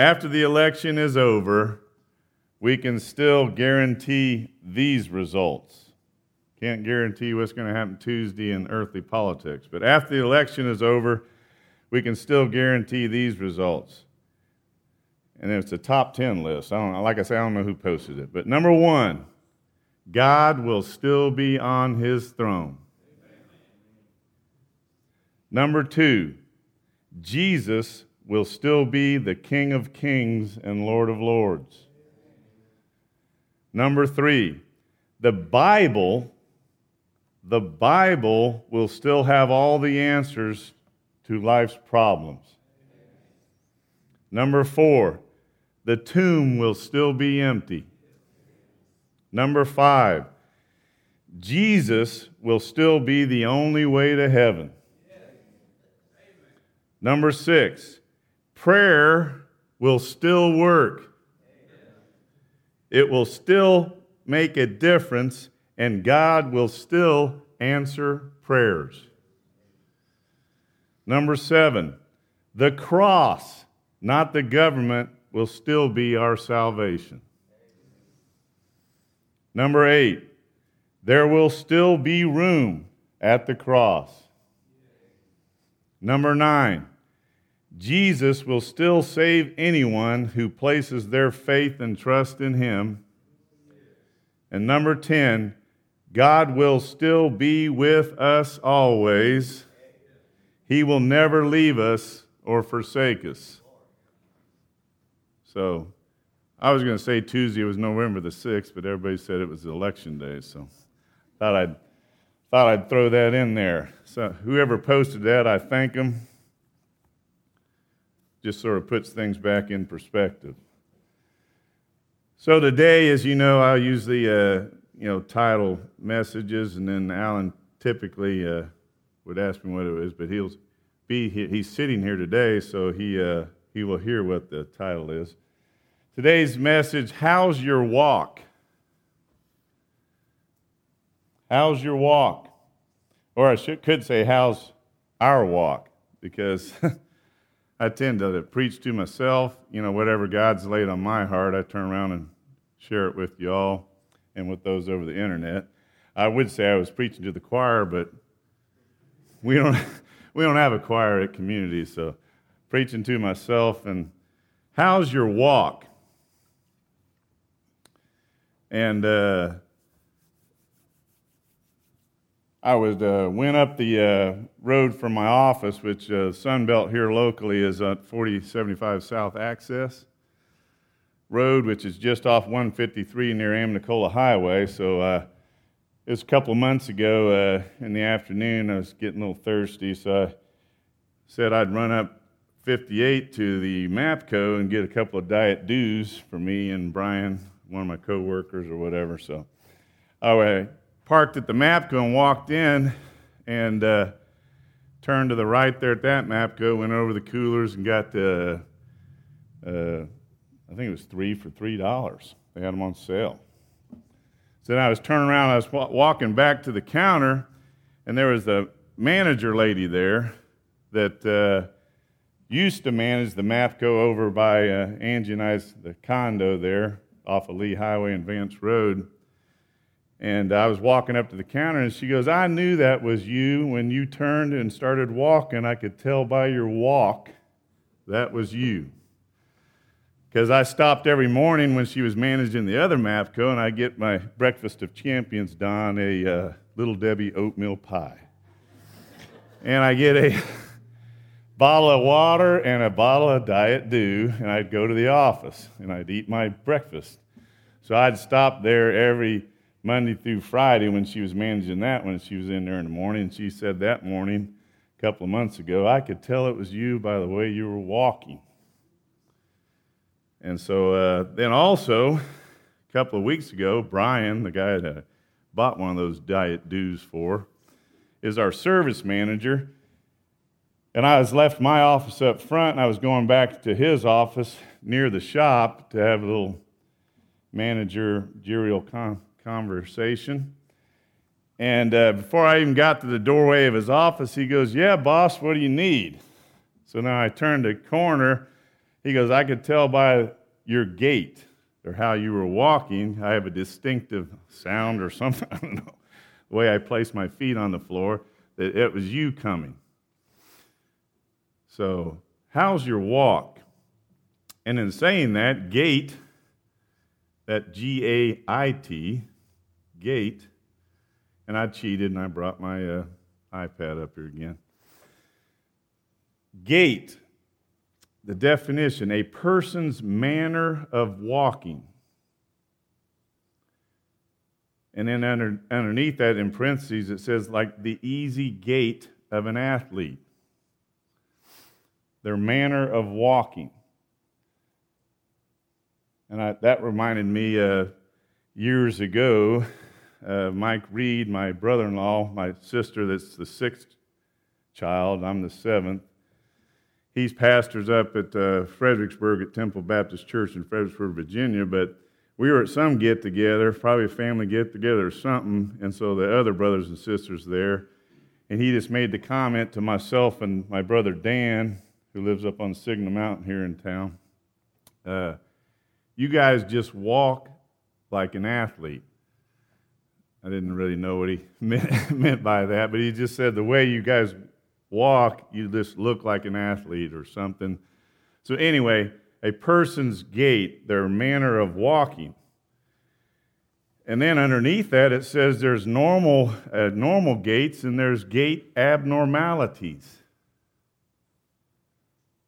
after the election is over, we can still guarantee these results. Can't guarantee what's going to happen Tuesday in earthly politics, but after the election is over, we can still guarantee these results. And it's a top 10 list. I don't like I say, I don't know who posted it. But number one, God will still be on his throne. Number two, Jesus will still be the King of kings and Lord of lords. Number three, the Bible, the Bible will still have all the answers to life's problems. Number four, the tomb will still be empty. Number five, Jesus will still be the only way to heaven. Number six, prayer will still work. It will still make a difference, and God will still answer prayers. Number seven, the cross, not the government, will still be our salvation. Number eight, there will still be room at the cross. Number nine, Jesus will still save anyone who places their faith and trust in him. And number 10, God will still be with us always. He will never leave us or forsake us. So, I was going to say Tuesday was November the 6th, but everybody said it was election day, so thought I'd thought I'd throw that in there. So, whoever posted that, I thank them. Just sort of puts things back in perspective. So today, as you know, I'll use the uh, you know title messages, and then Alan typically uh, would ask me what it is, but he'll be he's sitting here today, so he uh, he will hear what the title is. Today's message How's your walk? How's your walk? Or I should, could say, How's our walk? Because I tend to preach to myself, you know, whatever God's laid on my heart, I turn around and share it with you all and with those over the internet. I would say I was preaching to the choir, but we don't, we don't have a choir at community, so preaching to myself and how's your walk? and uh, I was uh, went up the uh, road from my office, which uh, Sunbelt here locally is at 4075 South Access Road, which is just off 153 near Amnicola Highway. So uh, it was a couple of months ago uh, in the afternoon. I was getting a little thirsty, so I said I'd run up 58 to the Mapco and get a couple of diet dews for me and Brian one of my coworkers or whatever. So I parked at the Mapco and walked in and uh, turned to the right there at that Mapco, went over the coolers and got the, uh, I think it was three for three dollars. They had them on sale. So then I was turning around, I was walking back to the counter, and there was a manager lady there that uh, used to manage the Mapco over by uh, Angie and I's the condo there off of Lee Highway and Vance Road. And I was walking up to the counter, and she goes, I knew that was you. When you turned and started walking, I could tell by your walk that was you. Because I stopped every morning when she was managing the other MAPCO, and I get my breakfast of champions done, a uh, Little Debbie oatmeal pie. and I get a bottle of water and a bottle of Diet Dew, and I'd go to the office and I'd eat my breakfast. So I'd stop there every Monday through Friday when she was managing that when she was in there in the morning. She said that morning, a couple of months ago, I could tell it was you by the way you were walking. And so uh, then also, a couple of weeks ago, Brian, the guy that I bought one of those Diet Dews for, is our service manager and I was left my office up front, and I was going back to his office near the shop to have a little manager, managerial con- conversation. And uh, before I even got to the doorway of his office, he goes, Yeah, boss, what do you need? So now I turned the corner, He goes, I could tell by your gait or how you were walking. I have a distinctive sound or something. I don't know. The way I placed my feet on the floor, that it was you coming. So, how's your walk? And in saying that, gait, that G A I T, gait, and I cheated and I brought my uh, iPad up here again. Gait, the definition, a person's manner of walking. And then under, underneath that, in parentheses, it says, like the easy gait of an athlete. Their manner of walking. And I, that reminded me uh, years ago, uh, Mike Reed, my brother in law, my sister, that's the sixth child, I'm the seventh. He's pastors up at uh, Fredericksburg at Temple Baptist Church in Fredericksburg, Virginia, but we were at some get together, probably a family get together or something, and so the other brothers and sisters there, and he just made the comment to myself and my brother Dan, who lives up on Signal Mountain here in town. Uh, you guys just walk like an athlete. I didn't really know what he meant, meant by that, but he just said the way you guys walk, you just look like an athlete or something. So, anyway, a person's gait, their manner of walking. And then underneath that, it says there's normal, uh, normal gaits and there's gait abnormalities.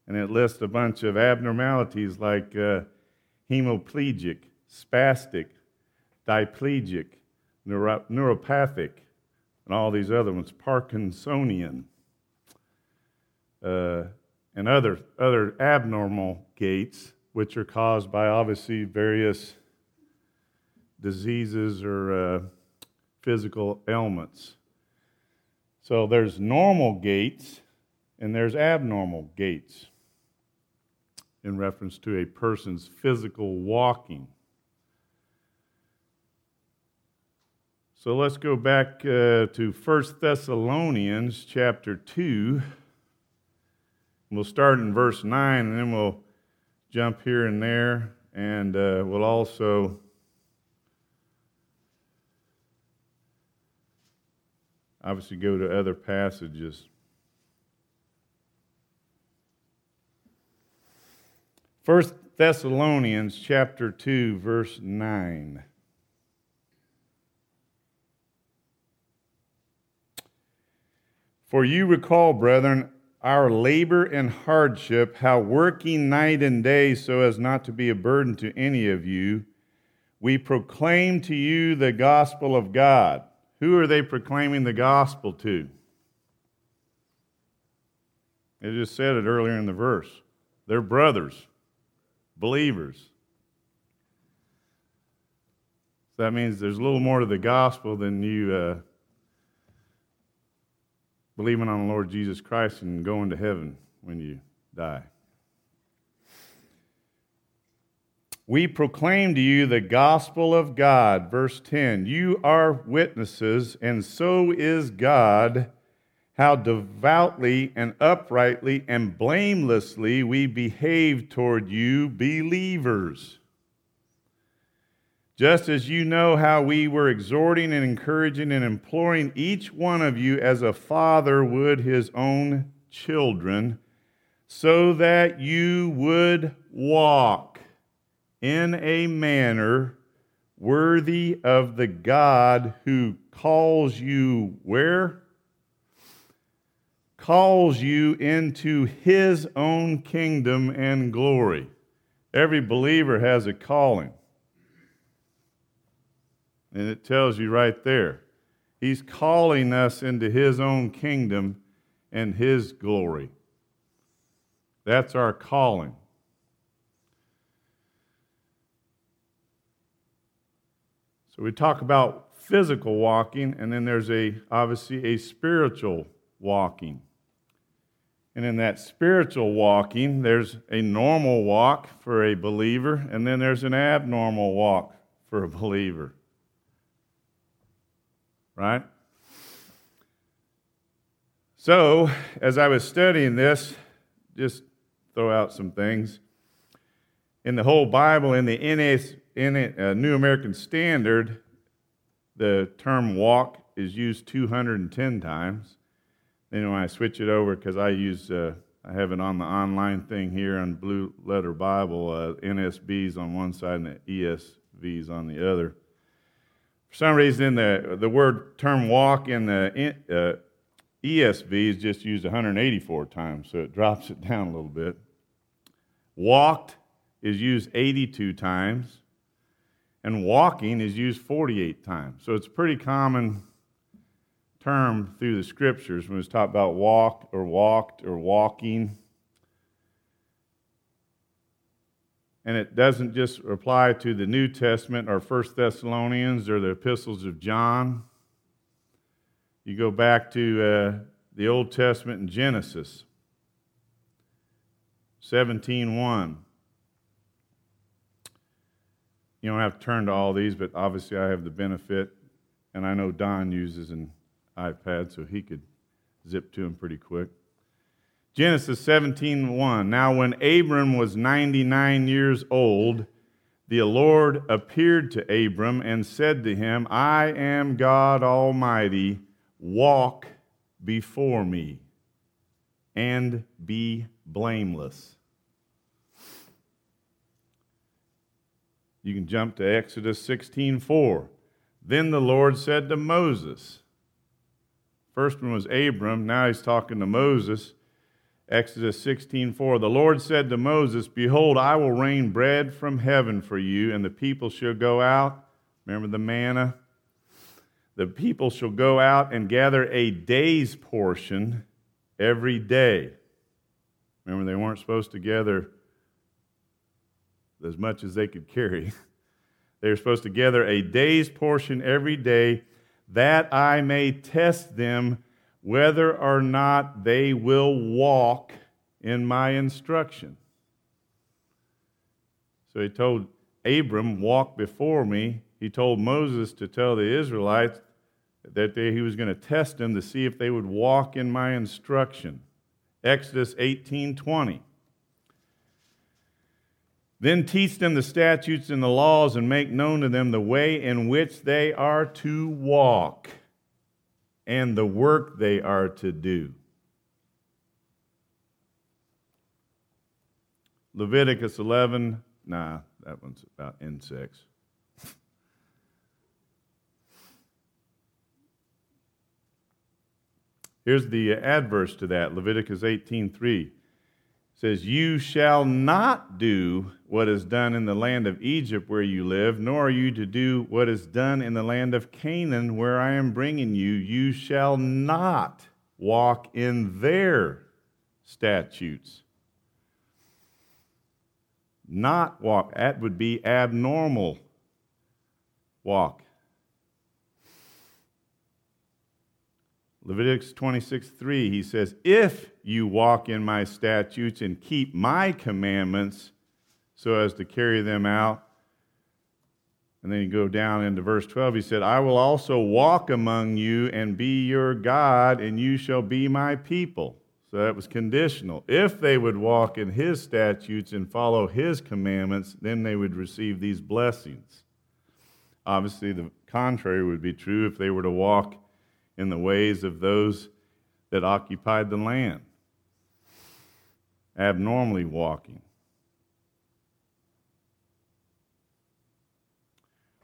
And it lists a bunch of abnormalities like uh, hemiplegic, spastic, diplegic, neuro- neuropathic, and all these other ones, Parkinsonian, uh, and other, other abnormal gaits, which are caused by obviously various diseases or uh, physical ailments. So there's normal gaits and there's abnormal gaits in reference to a person's physical walking. So let's go back uh, to 1 Thessalonians chapter 2. We'll start in verse 9 and then we'll jump here and there, and uh, we'll also. Obviously, go to other passages. First Thessalonians chapter 2 verse 9. For you recall, brethren, our labor and hardship, how working night and day so as not to be a burden to any of you, we proclaim to you the gospel of God. Who are they proclaiming the gospel to? It just said it earlier in the verse. They're brothers believers. So that means there's a little more to the gospel than you uh, believing on the Lord Jesus Christ and going to heaven when you die. We proclaim to you the gospel of God. Verse 10 You are witnesses, and so is God how devoutly and uprightly and blamelessly we behave toward you, believers. Just as you know how we were exhorting and encouraging and imploring each one of you as a father would his own children, so that you would walk in a manner worthy of the God who calls you where? calls you into his own kingdom and glory. Every believer has a calling. And it tells you right there. He's calling us into his own kingdom and his glory. That's our calling. So we talk about physical walking, and then there's a obviously a spiritual walking. And in that spiritual walking, there's a normal walk for a believer, and then there's an abnormal walk for a believer. Right? So, as I was studying this, just throw out some things. in the whole Bible, in the NAS, in uh, New American Standard, the term walk is used 210 times. Then when I switch it over, because I use, uh, I have it on the online thing here on Blue Letter Bible, uh, NASB's on one side and the ESV's on the other. For some reason, the, the word term walk in the uh, ESV is just used 184 times, so it drops it down a little bit. Walked is used 82 times, and walking is used 48 times. So it's a pretty common term through the scriptures when it's talked about walk or walked or walking. And it doesn't just apply to the New Testament or First Thessalonians or the epistles of John. You go back to uh, the Old Testament in Genesis 17:1. You don't have to turn to all these, but obviously I have the benefit, and I know Don uses an iPad, so he could zip to them pretty quick. Genesis 17:1. Now when Abram was 99 years old, the Lord appeared to Abram and said to him, I am God Almighty, walk before me and be blameless. You can jump to Exodus 16:4. Then the Lord said to Moses, First one was Abram, now he's talking to Moses. Exodus 16:4 The Lord said to Moses, Behold, I will rain bread from heaven for you, and the people shall go out. Remember the manna? The people shall go out and gather a day's portion every day. Remember, they weren't supposed to gather as much as they could carry. They were supposed to gather a day's portion every day, that I may test them whether or not they will walk in my instruction. So he told Abram, Walk before me. He told Moses to tell the Israelites that they, he was going to test them to see if they would walk in my instruction. Exodus 18 20. Then teach them the statutes and the laws and make known to them the way in which they are to walk and the work they are to do. Leviticus 11, nah, that one's about insects. Here's the adverse to that, Leviticus 18:3 says, You shall not do what is done in the land of Egypt where you live, nor are you to do what is done in the land of Canaan where I am bringing you. You shall not walk in their statutes. Not walk. That would be abnormal walk. Leviticus 26 3, he says, If you walk in my statutes and keep my commandments so as to carry them out. And then you go down into verse 12, he said, I will also walk among you and be your God, and you shall be my people. So that was conditional. If they would walk in his statutes and follow his commandments, then they would receive these blessings. Obviously, the contrary would be true if they were to walk in the ways of those that occupied the land, abnormally walking.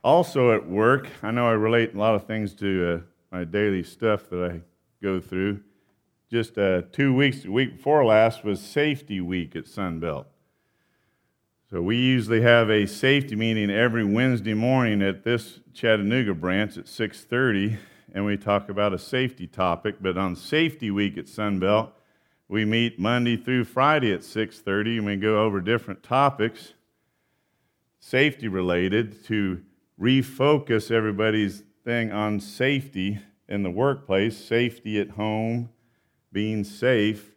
Also at work, I know I relate a lot of things to uh, my daily stuff that I go through. Just uh, two weeks, the week before last was safety week at Sunbelt. So we usually have a safety meeting every Wednesday morning at this Chattanooga branch at 6:30 and we talk about a safety topic. But on Safety Week at Sunbelt, we meet Monday through Friday at 6:30, and we go over different topics, safety related, to refocus everybody's thing on safety in the workplace, safety at home, being safe.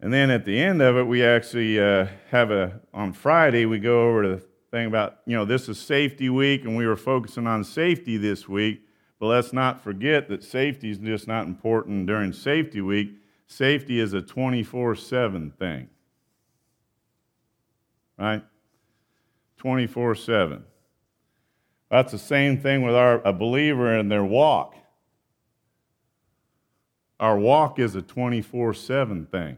And then at the end of it, we actually uh, have a, on Friday, we go over the thing about, you know, this is safety week, and we were focusing on safety this week. But let's not forget that safety is just not important during safety week. Safety is a 24 7 thing. Right? 24 7. That's the same thing with our, a believer in their walk. Our walk is a 24 7 thing.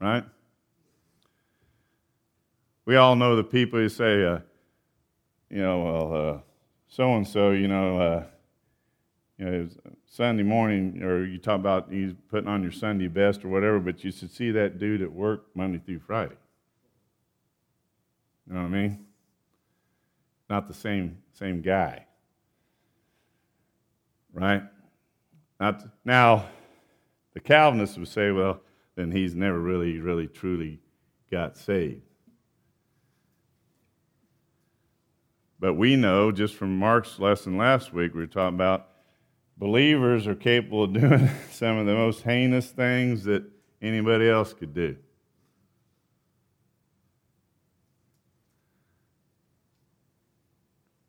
Right? We all know the people who say, uh, you know, well, so and so, you know, uh, you know, Sunday morning, or you talk about you putting on your Sunday best or whatever, but you should see that dude at work Monday through Friday. You know what I mean? Not the same same guy, right? Not now. The Calvinists would say, well, then he's never really, really, truly got saved. But we know just from Mark's lesson last week, we were talking about believers are capable of doing some of the most heinous things that anybody else could do.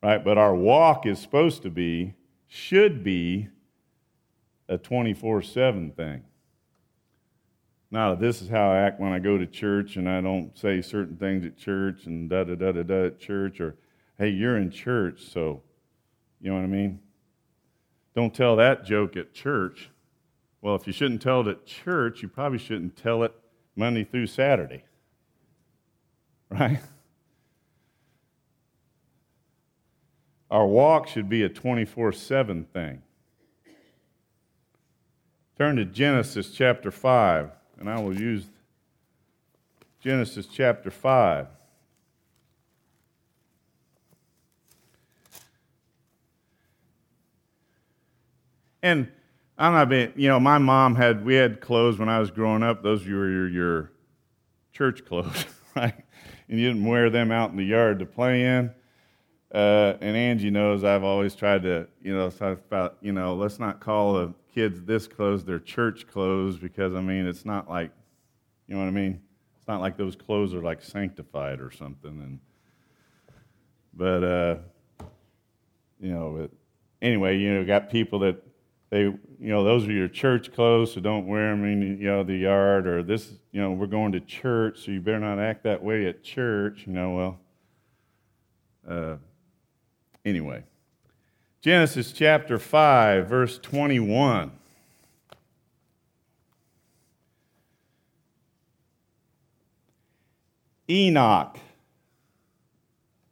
Right? But our walk is supposed to be, should be, a 24 7 thing. Now, this is how I act when I go to church and I don't say certain things at church and da da da da da at church or hey, you're in church, so, you know what I mean? Don't tell that joke at church. Well, if you shouldn't tell it at church, you probably shouldn't tell it Monday through Saturday. Right? Our walk should be a 24 7 thing. Turn to Genesis chapter 5, and I will use Genesis chapter 5. And I'm not being, you know, my mom had, we had clothes when I was growing up. Those were your, your church clothes, right? And you didn't wear them out in the yard to play in. Uh, and Angie knows I've always tried to, you know, talk about, you know, let's not call the kids this clothes their church clothes because, I mean, it's not like, you know what I mean? It's not like those clothes are like sanctified or something. And, but, uh, you know, anyway, you know, got people that they, you know, those are your church clothes, so don't wear them in, you know, the yard. Or this, you know, we're going to church, so you better not act that way at church. You know, well, uh, anyway. Genesis chapter 5, verse 21. Enoch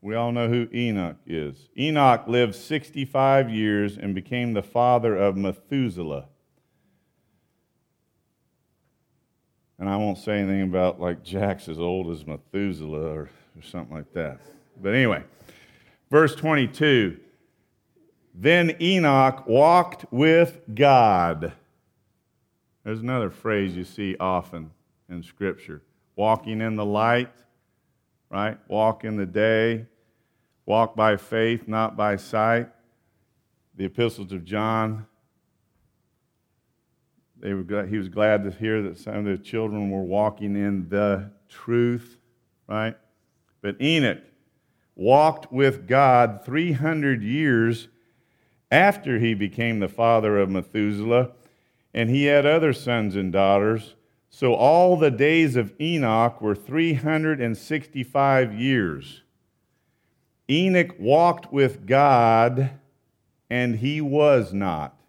we all know who Enoch is. Enoch lived 65 years and became the father of Methuselah. And I won't say anything about like Jack's as old as Methuselah or, or something like that. But anyway, verse 22 Then Enoch walked with God. There's another phrase you see often in Scripture walking in the light right? Walk in the day, walk by faith, not by sight. The epistles of John, they were he was glad to hear that some of the children were walking in the truth, right? But Enoch walked with God 300 years after he became the father of Methuselah, and he had other sons and daughters. So all the days of Enoch were 365 years. Enoch walked with God, and he was not,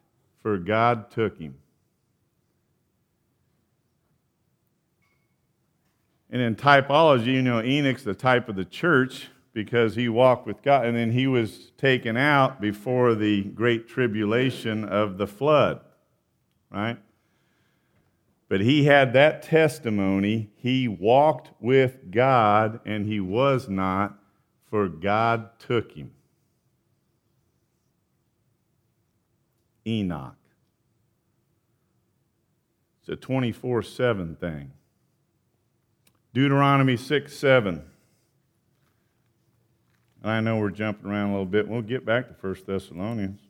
for God took him. And in typology, you know, Enoch's the type of the church because he walked with God, and then he was taken out before the great tribulation of the flood, right? But he had that testimony. He walked with God and he was not, for God took him. Enoch. It's a 24 7 thing. Deuteronomy 6 7. and I know we're jumping around a little bit. We'll get back to 1 Thessalonians.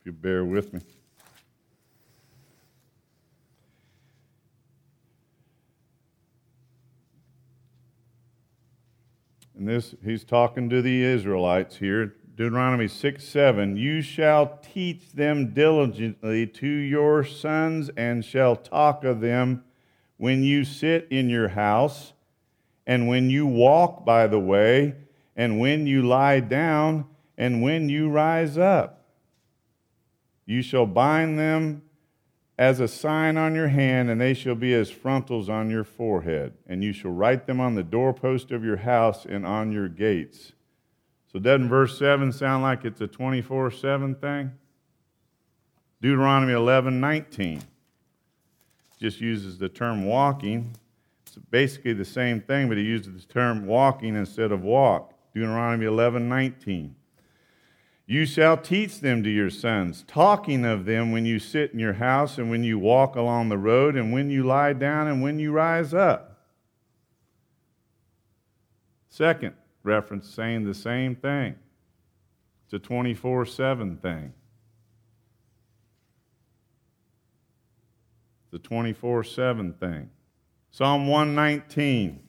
If you bear with me. And this he's talking to the Israelites here. Deuteronomy 6 7, you shall teach them diligently to your sons and shall talk of them when you sit in your house, and when you walk by the way, and when you lie down, and when you rise up. You shall bind them as a sign on your hand, and they shall be as frontals on your forehead. And you shall write them on the doorpost of your house and on your gates. So, doesn't verse 7 sound like it's a 24 7 thing? Deuteronomy 11 19 just uses the term walking. It's basically the same thing, but he uses the term walking instead of walk. Deuteronomy 11 19. You shall teach them to your sons, talking of them when you sit in your house and when you walk along the road and when you lie down and when you rise up. Second reference saying the same thing. It's a 24 7 thing. The 24 7 thing. Psalm 119.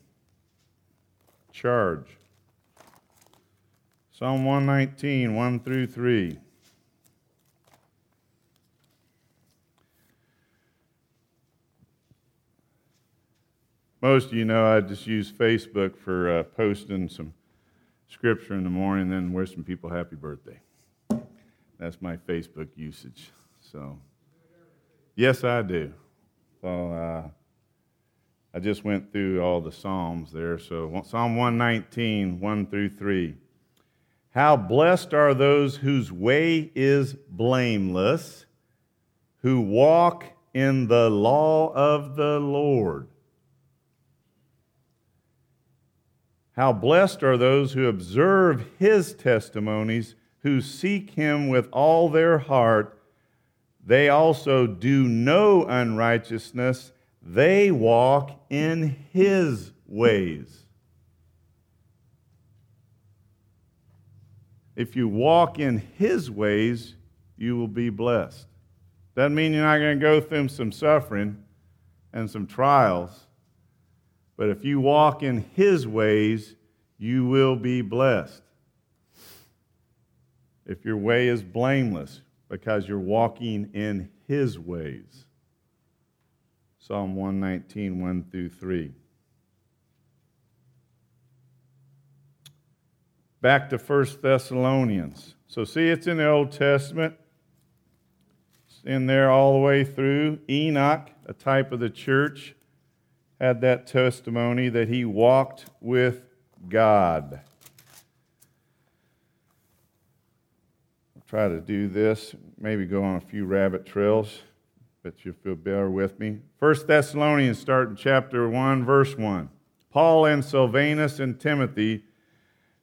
Charge. Psalm 119, 1 through 3. Most of you know I just use Facebook for uh, posting some scripture in the morning, then wish some people happy birthday. That's my Facebook usage. So, yes, I do. So, uh, I just went through all the Psalms there. So, Psalm 119, 1 through 3. How blessed are those whose way is blameless, who walk in the law of the Lord. How blessed are those who observe his testimonies, who seek him with all their heart. They also do no unrighteousness, they walk in his ways. If you walk in His ways, you will be blessed. Doesn't mean you're not going to go through some suffering and some trials, but if you walk in His ways, you will be blessed. If your way is blameless, because you're walking in His ways. Psalm 119, 1 through 3. Back to 1 Thessalonians. So, see, it's in the Old Testament. It's in there all the way through. Enoch, a type of the church, had that testimony that he walked with God. I'll try to do this, maybe go on a few rabbit trails, but you'll feel better with me. 1 Thessalonians, start in chapter 1, verse 1. Paul and Silvanus and Timothy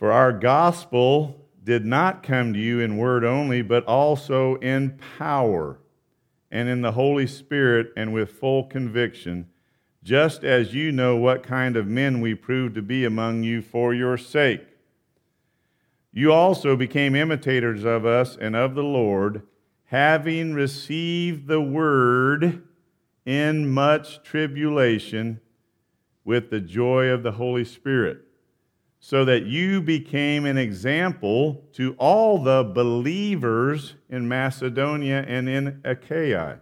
for our gospel did not come to you in word only, but also in power and in the Holy Spirit and with full conviction, just as you know what kind of men we proved to be among you for your sake. You also became imitators of us and of the Lord, having received the word in much tribulation with the joy of the Holy Spirit so that you became an example to all the believers in Macedonia and in Achaia.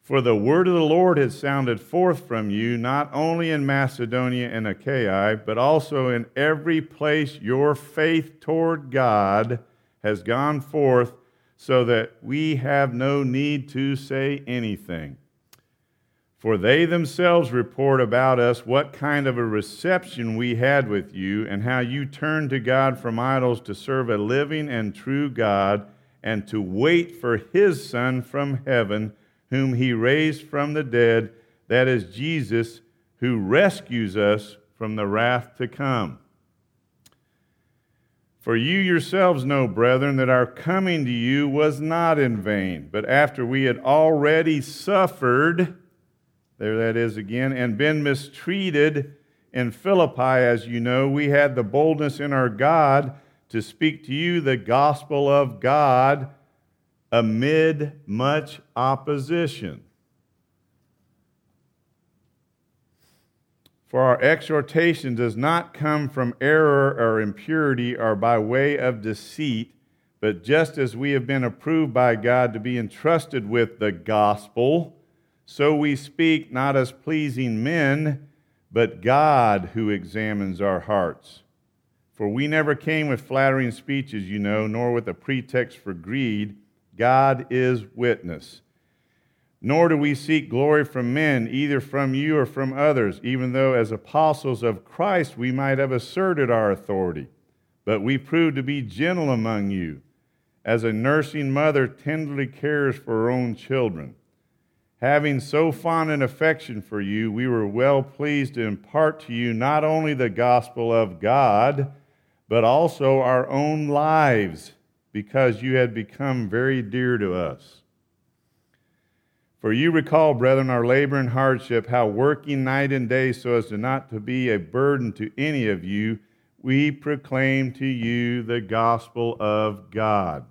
For the word of the Lord has sounded forth from you, not only in Macedonia and Achaia, but also in every place your faith toward God has gone forth, so that we have no need to say anything. For they themselves report about us what kind of a reception we had with you, and how you turned to God from idols to serve a living and true God, and to wait for his Son from heaven, whom he raised from the dead, that is Jesus, who rescues us from the wrath to come. For you yourselves know, brethren, that our coming to you was not in vain, but after we had already suffered, there that is again, and been mistreated in Philippi, as you know, we had the boldness in our God to speak to you the gospel of God amid much opposition. For our exhortation does not come from error or impurity or by way of deceit, but just as we have been approved by God to be entrusted with the gospel, so we speak not as pleasing men, but God who examines our hearts. For we never came with flattering speeches, you know, nor with a pretext for greed. God is witness. Nor do we seek glory from men, either from you or from others, even though as apostles of Christ we might have asserted our authority. But we proved to be gentle among you, as a nursing mother tenderly cares for her own children. Having so fond an affection for you, we were well pleased to impart to you not only the gospel of God, but also our own lives, because you had become very dear to us. For you recall, brethren, our labor and hardship, how working night and day so as to not to be a burden to any of you, we proclaim to you the gospel of God.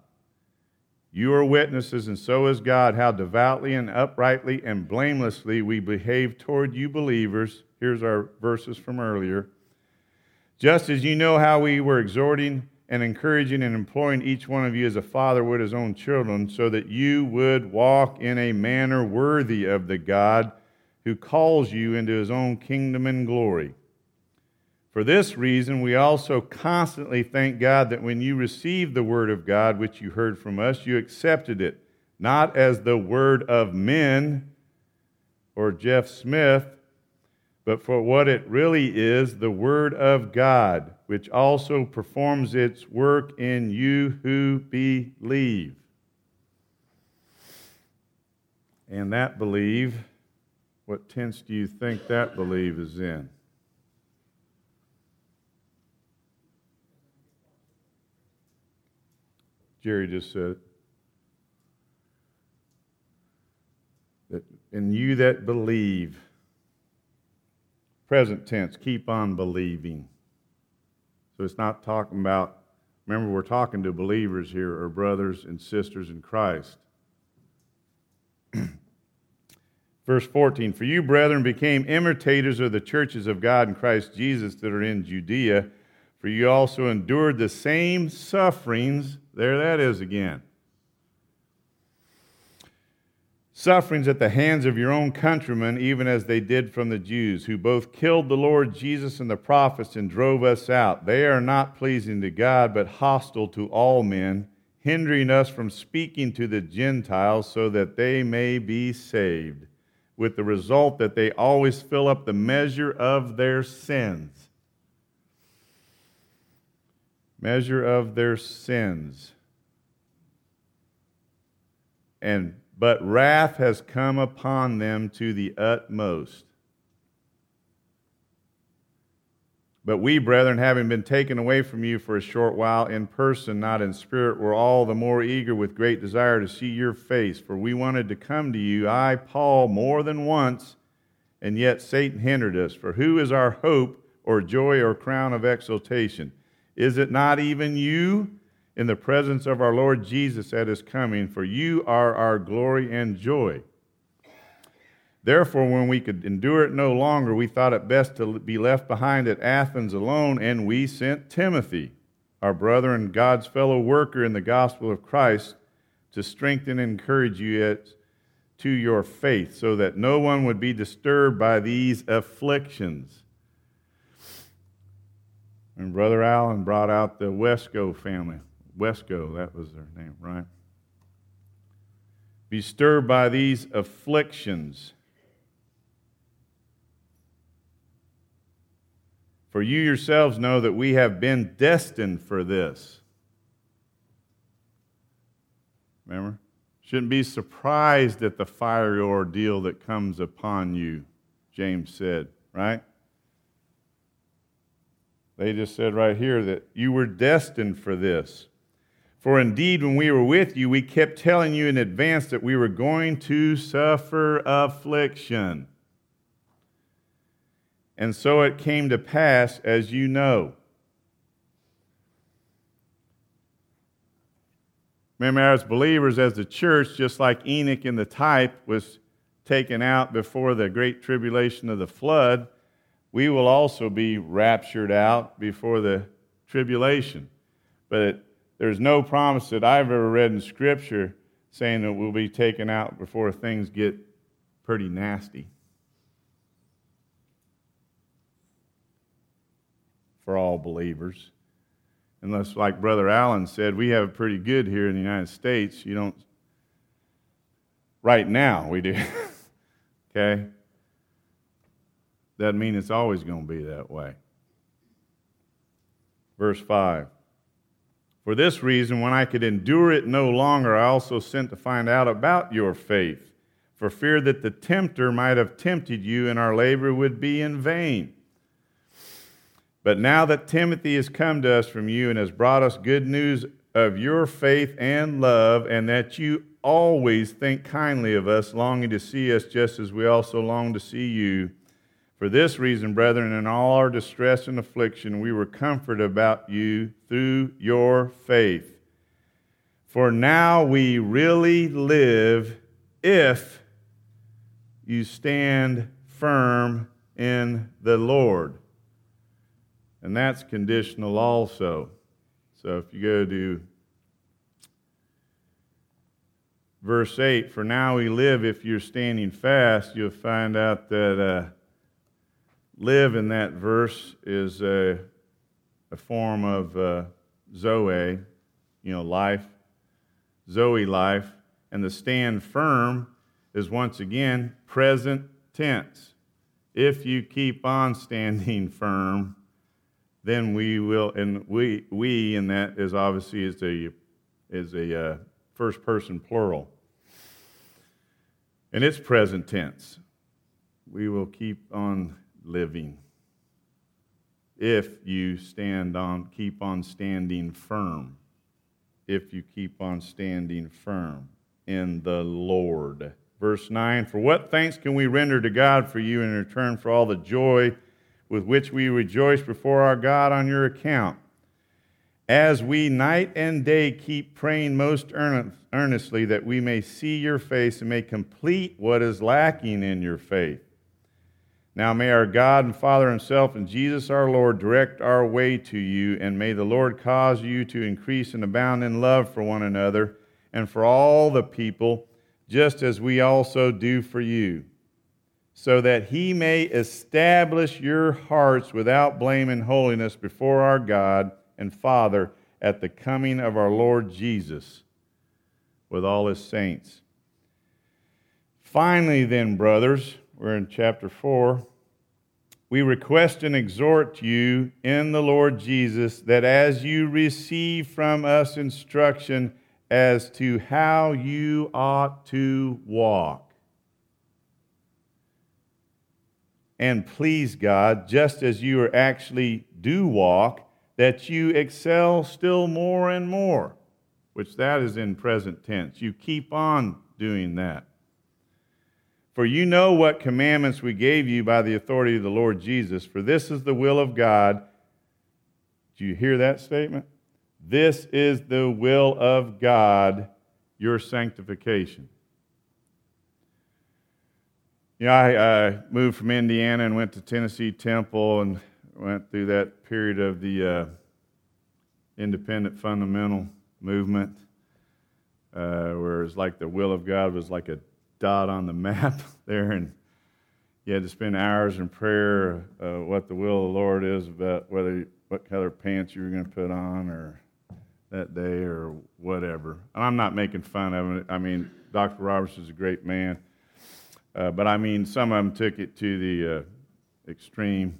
You are witnesses, and so is God, how devoutly and uprightly and blamelessly we behave toward you believers. Here's our verses from earlier. Just as you know how we were exhorting and encouraging and employing each one of you as a father would his own children, so that you would walk in a manner worthy of the God who calls you into his own kingdom and glory. For this reason, we also constantly thank God that when you received the word of God, which you heard from us, you accepted it, not as the word of men or Jeff Smith but for what it really is the Word of God, which also performs its work in you who believe. And that believe, what tense do you think that believe is in? Jerry just said that in you that believe present tense, keep on believing. So it's not talking about, remember, we're talking to believers here, or brothers and sisters in Christ. Verse 14 For you, brethren, became imitators of the churches of God in Christ Jesus that are in Judea, for you also endured the same sufferings. There that is again sufferings at the hands of your own countrymen, even as they did from the Jews, who both killed the Lord Jesus and the prophets and drove us out. They are not pleasing to God, but hostile to all men, hindering us from speaking to the Gentiles so that they may be saved, with the result that they always fill up the measure of their sins. Measure of their sins. And but wrath has come upon them to the utmost. But we, brethren, having been taken away from you for a short while in person, not in spirit, were all the more eager with great desire to see your face. For we wanted to come to you, I, Paul, more than once, and yet Satan hindered us. For who is our hope or joy or crown of exultation? Is it not even you? in the presence of our Lord Jesus at his coming, for you are our glory and joy. Therefore, when we could endure it no longer, we thought it best to be left behind at Athens alone, and we sent Timothy, our brother and God's fellow worker in the gospel of Christ, to strengthen and encourage you at, to your faith, so that no one would be disturbed by these afflictions. And Brother Allen brought out the Wesco family. Wesco, that was their name, right? Be stirred by these afflictions. For you yourselves know that we have been destined for this. Remember? Shouldn't be surprised at the fiery ordeal that comes upon you, James said, right? They just said right here that you were destined for this. For indeed, when we were with you, we kept telling you in advance that we were going to suffer affliction. And so it came to pass, as you know. Remember, as believers, as the church, just like Enoch in the type was taken out before the great tribulation of the flood, we will also be raptured out before the tribulation. But there's no promise that I've ever read in Scripture saying that we'll be taken out before things get pretty nasty. For all believers unless, like Brother Allen said, we have it pretty good here in the United States. You don't, right now, we do. okay? Doesn't mean it's always going to be that way. Verse 5 For this reason, when I could endure it no longer, I also sent to find out about your faith, for fear that the tempter might have tempted you and our labor would be in vain. But now that Timothy has come to us from you and has brought us good news of your faith and love, and that you always think kindly of us, longing to see us just as we also long to see you. For this reason, brethren, in all our distress and affliction, we were comforted about you through your faith. For now we really live if you stand firm in the Lord and that's conditional also. So if you go to verse 8, for now we live, if you're standing fast, you'll find out that uh, live in that verse is a, a form of uh, Zoe, you know, life, Zoe life, and the stand firm is once again present tense. If you keep on standing firm, then we will, and we, we in that is obviously is a, is a uh, first person plural. And it's present tense. We will keep on living if you stand on, keep on standing firm. If you keep on standing firm in the Lord. Verse 9 For what thanks can we render to God for you in return for all the joy? with which we rejoice before our God on your account. As we night and day keep praying most earnestly that we may see your face and may complete what is lacking in your faith. Now may our God and Father Himself and Jesus our Lord direct our way to you, and may the Lord cause you to increase and abound in love for one another and for all the people, just as we also do for you so that he may establish your hearts without blame and holiness before our God and Father at the coming of our Lord Jesus with all his saints. Finally, then, brothers, we're in chapter 4. We request and exhort you in the Lord Jesus that as you receive from us instruction as to how you ought to walk, and please God, just as you actually do walk, that you excel still more and more, which that is in present tense. You keep on doing that. For you know what commandments we gave you by the authority of the Lord Jesus. For this is the will of God. Do you hear that statement? This is the will of God, your sanctification. You know, I uh, moved from Indiana and went to Tennessee Temple and went through that period of the uh, independent fundamental movement, uh, where it's like the will of God was like a dot on the map there, and you had to spend hours in prayer uh, what the will of the Lord is about whether what color pants you were going to put on or that day or whatever. And I'm not making fun of it. I mean, Dr. Roberson is a great man uh, but I mean, some of them took it to the uh, extreme.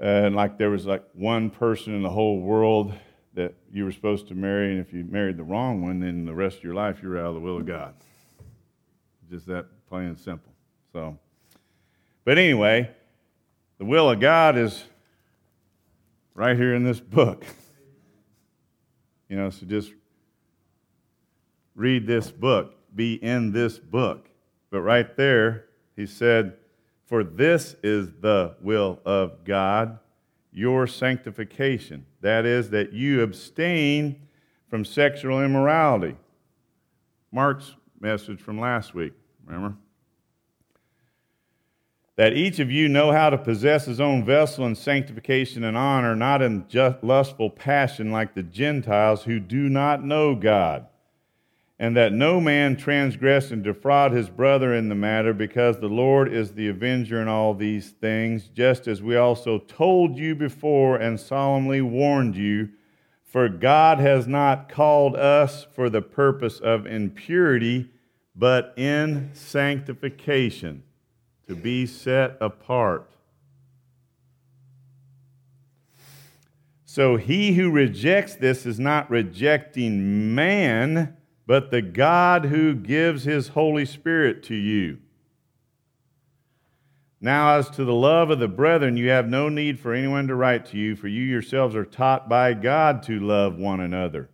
and like there was like one person in the whole world that you were supposed to marry, and if you married the wrong one, then the rest of your life you were out of the will of God. Just that plain and simple. So, but anyway, the will of God is right here in this book. You know, so just read this book be in this book. But right there, he said, For this is the will of God, your sanctification. That is, that you abstain from sexual immorality. Mark's message from last week, remember? That each of you know how to possess his own vessel in sanctification and honor, not in lustful passion like the Gentiles who do not know God and that no man transgress and defraud his brother in the matter, because the Lord is the avenger in all these things, just as we also told you before and solemnly warned you. For God has not called us for the purpose of impurity, but in sanctification, to be set apart. So he who rejects this is not rejecting man but the God who gives his Holy Spirit to you. Now, as to the love of the brethren, you have no need for anyone to write to you, for you yourselves are taught by God to love one another.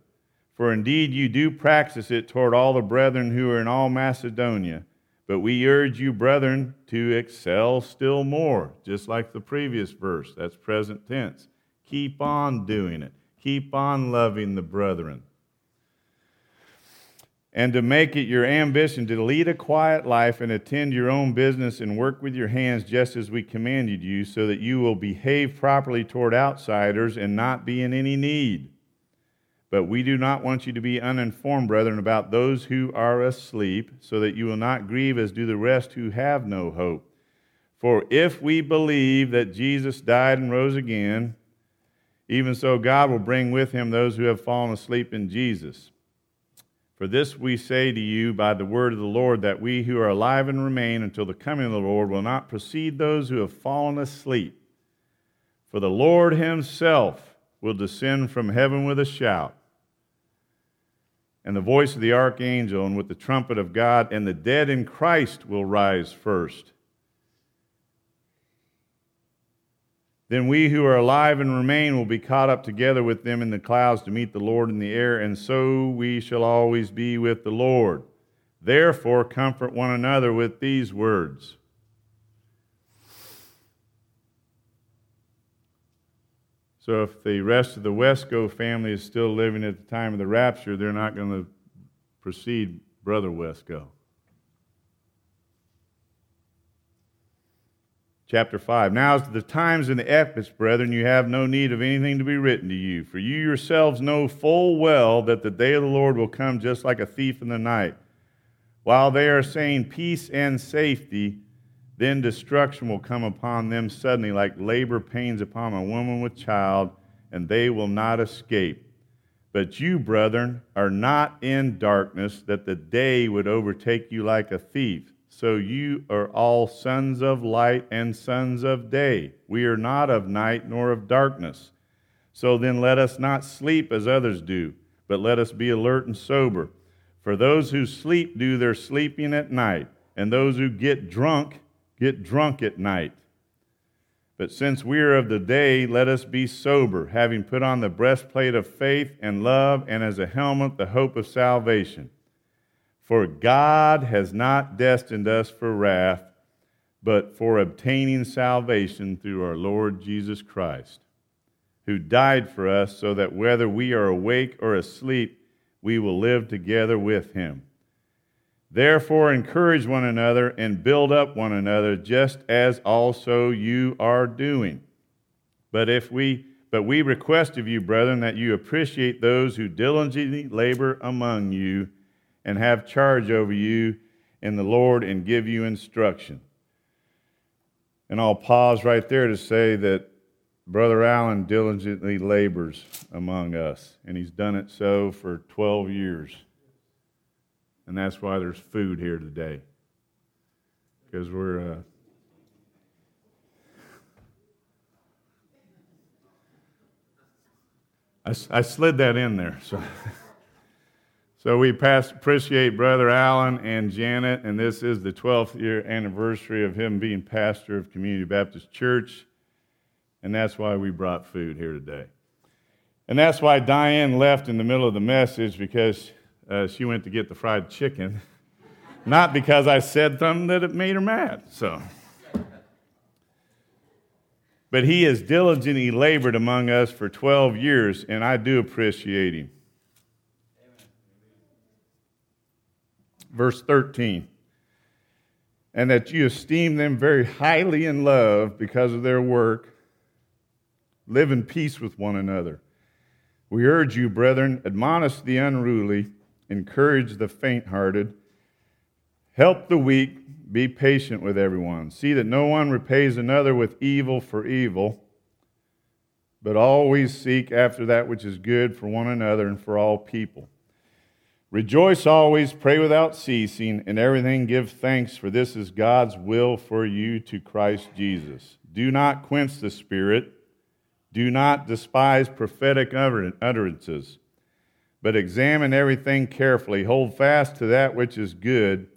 For indeed you do practice it toward all the brethren who are in all Macedonia. But we urge you, brethren, to excel still more, just like the previous verse. That's present tense. Keep on doing it, keep on loving the brethren and to make it your ambition to lead a quiet life and attend your own business and work with your hands just as we commanded you, so that you will behave properly toward outsiders and not be in any need. But we do not want you to be uninformed, brethren, about those who are asleep, so that you will not grieve as do the rest who have no hope. For if we believe that Jesus died and rose again, even so God will bring with him those who have fallen asleep in Jesus. For this we say to you by the word of the Lord, that we who are alive and remain until the coming of the Lord will not precede those who have fallen asleep. For the Lord himself will descend from heaven with a shout, and the voice of the archangel, and with the trumpet of God, and the dead in Christ will rise first. Then we who are alive and remain will be caught up together with them in the clouds to meet the Lord in the air, and so we shall always be with the Lord. Therefore, comfort one another with these words. So, if the rest of the Wesco family is still living at the time of the rapture, they're not going to precede Brother Wesco. Chapter 5. Now, as the times and the epochs, brethren, you have no need of anything to be written to you, for you yourselves know full well that the day of the Lord will come just like a thief in the night. While they are saying peace and safety, then destruction will come upon them suddenly, like labor pains upon a woman with child, and they will not escape. But you, brethren, are not in darkness, that the day would overtake you like a thief. So you are all sons of light and sons of day. We are not of night nor of darkness. So then let us not sleep as others do, but let us be alert and sober. For those who sleep do their sleeping at night, and those who get drunk get drunk at night. But since we are of the day, let us be sober, having put on the breastplate of faith and love, and as a helmet the hope of salvation. For God has not destined us for wrath, but for obtaining salvation through our Lord Jesus Christ, who died for us, so that whether we are awake or asleep, we will live together with him. Therefore, encourage one another and build up one another, just as also you are doing. But if we but we request of you, brethren, that you appreciate those who diligently labor among you and have charge over you in the Lord and give you instruction. And I'll pause right there to say that Brother Allen diligently labors among us, and he's done it so for 12 years. And that's why there's food here today. Because we're. Uh, I, I slid that in there. So. So we pass, appreciate Brother Allen and Janet, and this is the 12th year anniversary of him being pastor of Community Baptist Church, and that's why we brought food here today. And that's why Diane left in the middle of the message because uh, she went to get the fried chicken, not because I said something that it made her mad. So, But he has diligently labored among us for 12 years, and I do appreciate him. Verse 13 and that you esteem them very highly in love because of their work. Live in peace with one another. We urge you, brethren, admonish the unruly, encourage the faint hearted, help the weak, be patient with everyone. See that no one repays another with evil for evil, but always seek after that which is good for one another and for all people. Rejoice always, pray without ceasing, and everything give thanks, for this is God's will for you to Christ Jesus. Do not quench the Spirit, do not despise prophetic utterances, but examine everything carefully. Hold fast to that which is good,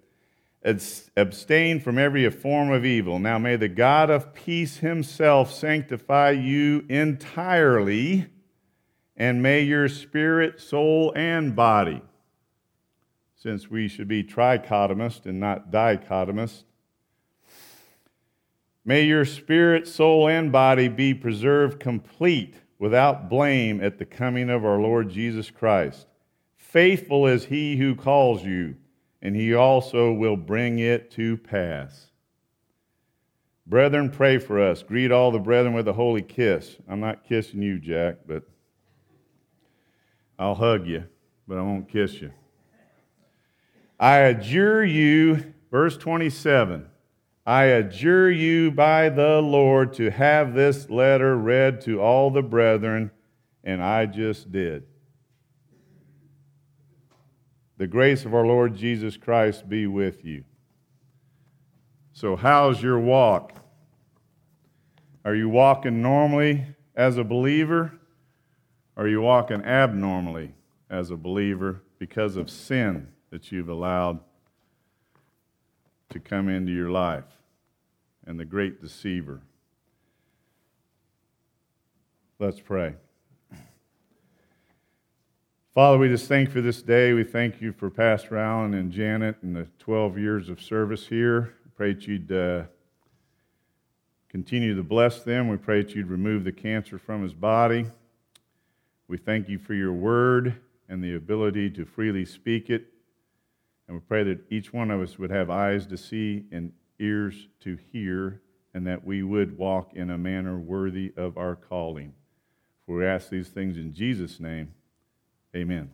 abstain from every form of evil. Now may the God of peace himself sanctify you entirely, and may your spirit, soul, and body since we should be trichotomist and not dichotomist. May your spirit, soul, and body be preserved complete without blame at the coming of our Lord Jesus Christ. Faithful is he who calls you, and he also will bring it to pass. Brethren, pray for us. Greet all the brethren with a holy kiss. I'm not kissing you, Jack, but I'll hug you, but I won't kiss you. I adjure you, verse 27, I adjure you by the Lord to have this letter read to all the brethren, and I just did. The grace of our Lord Jesus Christ be with you. So, how's your walk? Are you walking normally as a believer? Or are you walking abnormally as a believer because of sin? That you've allowed to come into your life and the great deceiver. Let's pray. Father, we just thank you for this day. We thank you for Pastor Allen and Janet and the 12 years of service here. We pray that you'd uh, continue to bless them. We pray that you'd remove the cancer from his body. We thank you for your word and the ability to freely speak it and we pray that each one of us would have eyes to see and ears to hear, and that we would walk in a manner worthy of our calling. For we ask these things in Jesus' name. Amen.